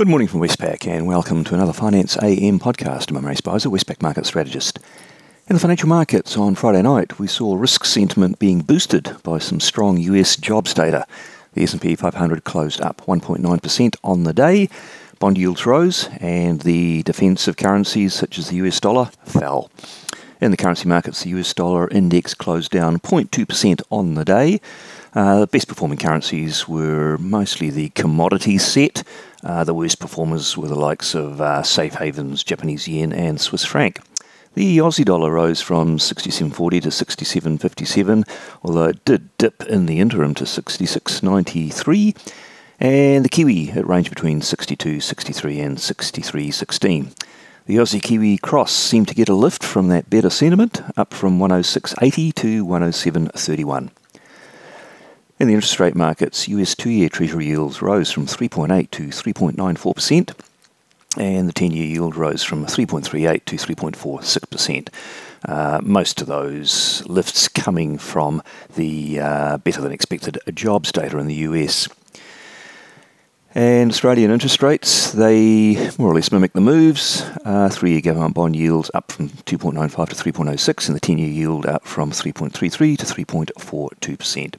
Good morning from Westpac and welcome to another Finance AM podcast. I'm Ray Speizer, Westpac Market Strategist. In the financial markets on Friday night, we saw risk sentiment being boosted by some strong US jobs data. The S&P 500 closed up 1.9% on the day. Bond yields rose and the defensive currencies such as the US dollar fell. In the currency markets, the US dollar index closed down 0.2% on the day. Uh, the best performing currencies were mostly the commodity set. Uh, the worst performers were the likes of uh, safe havens, Japanese yen, and Swiss franc. The Aussie dollar rose from 67.40 to 67.57, although it did dip in the interim to 66.93. And the Kiwi, it ranged between 62.63 and 63.16. The Aussie Kiwi cross seemed to get a lift from that better sentiment, up from 106.80 to 107.31. In the interest rate markets, US two year Treasury yields rose from 3.8 to 3.94%, and the 10 year yield rose from 3.38 to 3.46%. Uh, most of those lifts coming from the uh, better than expected jobs data in the US. And Australian interest rates, they more or less mimic the moves. Uh, three year government bond yields up from 2.95 to 3.06, and the 10 year yield up from 3.33 to 3.42%.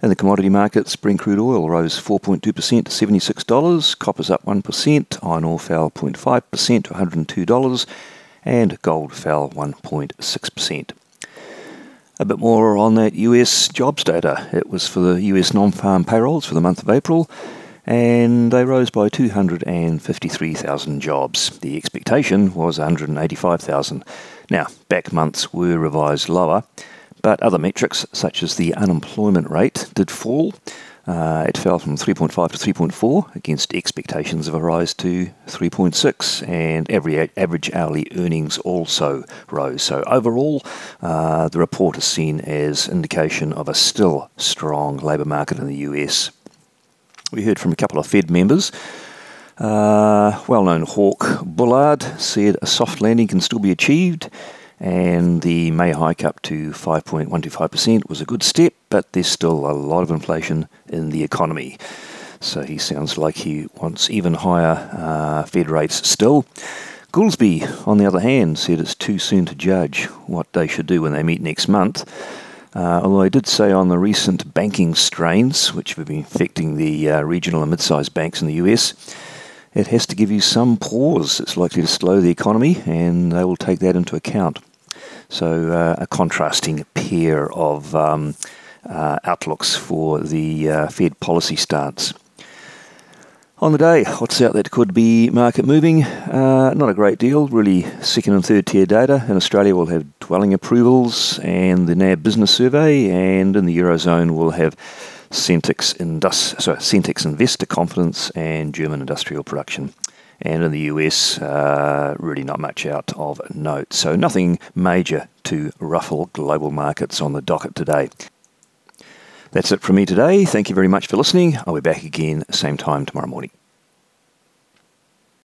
In the commodity markets, Brent crude oil rose 4.2% to $76, copper's up 1%, iron ore fell 0.5% to $102, and gold fell 1.6%. A bit more on that US jobs data. It was for the US non farm payrolls for the month of April, and they rose by 253,000 jobs. The expectation was 185,000. Now, back months were revised lower. But other metrics, such as the unemployment rate, did fall. Uh, it fell from 3.5 to 3.4 against expectations of a rise to 3.6, and every average hourly earnings also rose. So overall, uh, the report is seen as indication of a still strong labour market in the US. We heard from a couple of Fed members. Uh, well-known hawk Bullard said a soft landing can still be achieved and the May hike up to 5.125% was a good step, but there's still a lot of inflation in the economy. So he sounds like he wants even higher uh, Fed rates still. Goolsbee, on the other hand, said it's too soon to judge what they should do when they meet next month. Uh, although I did say on the recent banking strains, which have been affecting the uh, regional and mid sized banks in the US, it has to give you some pause. It's likely to slow the economy, and they will take that into account. So, uh, a contrasting pair of um, uh, outlooks for the uh, Fed policy stance. On the day, what's out that could be market moving? Uh, not a great deal. Really, second and third tier data. In Australia, we'll have dwelling approvals and the NAB business survey, and in the Eurozone, we'll have Sentix, Indus- sorry, Sentix investor confidence and German industrial production. And in the US, uh, really not much out of note. So nothing major to ruffle global markets on the docket today. That's it from me today. Thank you very much for listening. I'll be back again same time tomorrow morning.